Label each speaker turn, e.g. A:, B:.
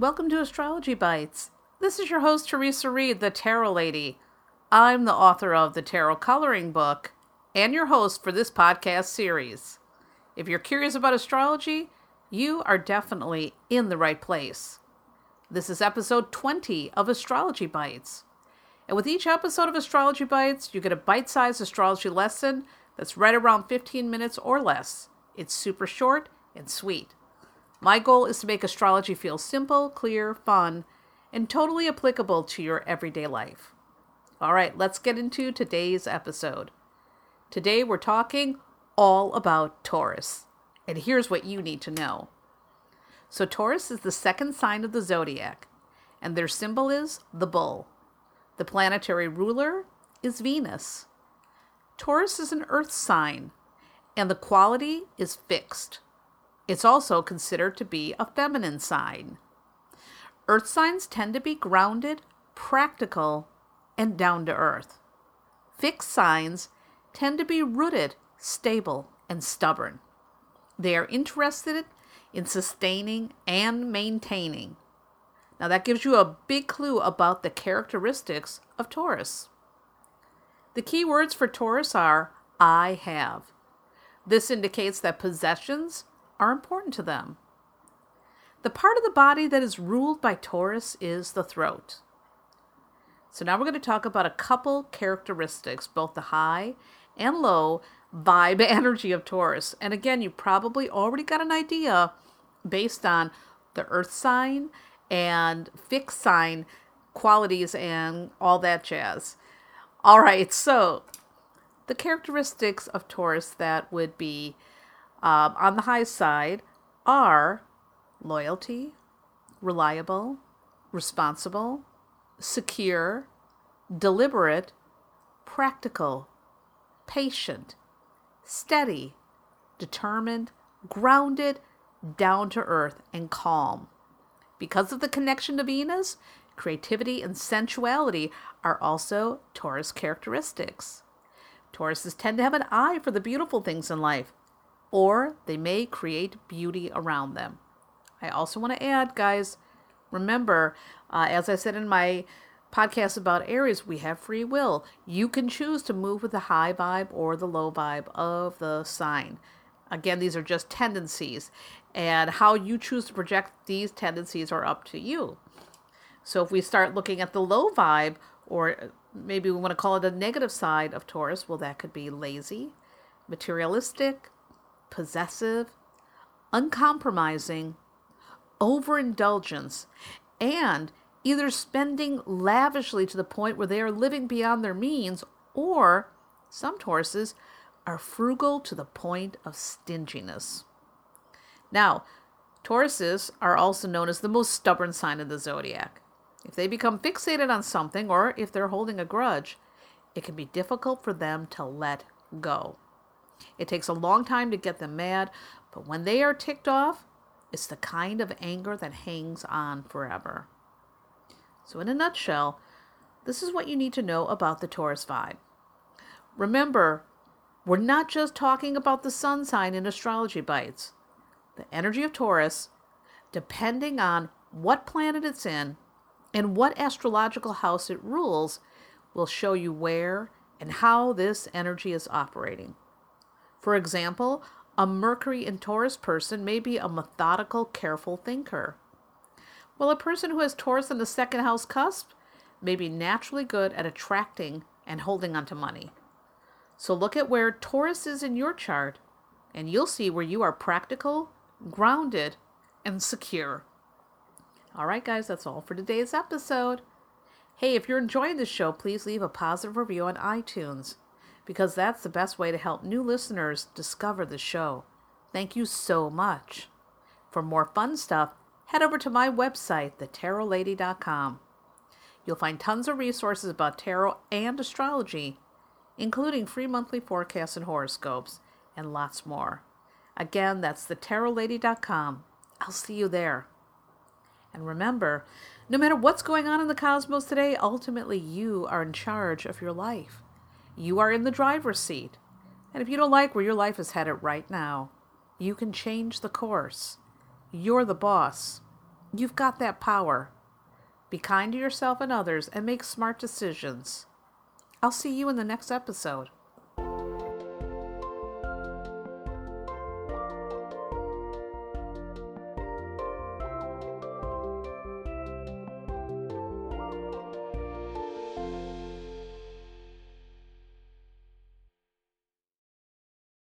A: Welcome to Astrology Bites. This is your host, Theresa Reed, the Tarot Lady. I'm the author of the Tarot Coloring Book and your host for this podcast series. If you're curious about astrology, you are definitely in the right place. This is episode 20 of Astrology Bites. And with each episode of Astrology Bites, you get a bite sized astrology lesson that's right around 15 minutes or less. It's super short and sweet. My goal is to make astrology feel simple, clear, fun, and totally applicable to your everyday life. All right, let's get into today's episode. Today we're talking all about Taurus. And here's what you need to know. So, Taurus is the second sign of the zodiac, and their symbol is the bull. The planetary ruler is Venus. Taurus is an earth sign, and the quality is fixed. It's also considered to be a feminine sign. Earth signs tend to be grounded, practical, and down to earth. Fixed signs tend to be rooted, stable, and stubborn. They are interested in sustaining and maintaining. Now, that gives you a big clue about the characteristics of Taurus. The key words for Taurus are I have. This indicates that possessions are important to them. The part of the body that is ruled by Taurus is the throat. So, now we're going to talk about a couple characteristics, both the high and low vibe energy of Taurus. And again, you probably already got an idea based on the earth sign and fixed sign qualities and all that jazz. All right, so the characteristics of Taurus that would be um, on the high side are loyalty, reliable, responsible, secure, deliberate, practical, patient, steady, determined, grounded, down to earth, and calm. Because of the connection to Venus, creativity and sensuality are also Taurus characteristics. Tauruses tend to have an eye for the beautiful things in life, or they may create beauty around them. I also want to add, guys, remember, uh, as I said in my podcast about Aries, we have free will. You can choose to move with the high vibe or the low vibe of the sign. Again, these are just tendencies, and how you choose to project these tendencies are up to you. So, if we start looking at the low vibe, or maybe we want to call it a negative side of Taurus, well, that could be lazy, materialistic, possessive, uncompromising, overindulgence, and either spending lavishly to the point where they are living beyond their means, or some Tauruses are frugal to the point of stinginess. Now, Tauruses are also known as the most stubborn sign of the zodiac. If they become fixated on something or if they're holding a grudge, it can be difficult for them to let go. It takes a long time to get them mad, but when they are ticked off, it's the kind of anger that hangs on forever. So, in a nutshell, this is what you need to know about the Taurus vibe. Remember, we're not just talking about the sun sign in astrology bites. The energy of Taurus, depending on what planet it's in and what astrological house it rules, will show you where and how this energy is operating. For example, a Mercury in Taurus person may be a methodical, careful thinker. While a person who has Taurus in the second house cusp may be naturally good at attracting and holding onto money. So look at where Taurus is in your chart, and you'll see where you are practical, grounded, and secure. All right, guys, that's all for today's episode. Hey, if you're enjoying the show, please leave a positive review on iTunes because that's the best way to help new listeners discover the show. Thank you so much. For more fun stuff, head over to my website, thetarotlady.com. You'll find tons of resources about tarot and astrology including free monthly forecasts and horoscopes, and lots more. Again, that's thetarotlady.com. I'll see you there. And remember, no matter what's going on in the cosmos today, ultimately you are in charge of your life. You are in the driver's seat. And if you don't like where your life is headed right now, you can change the course. You're the boss. You've got that power. Be kind to yourself and others and make smart decisions. I'll see you in the next episode.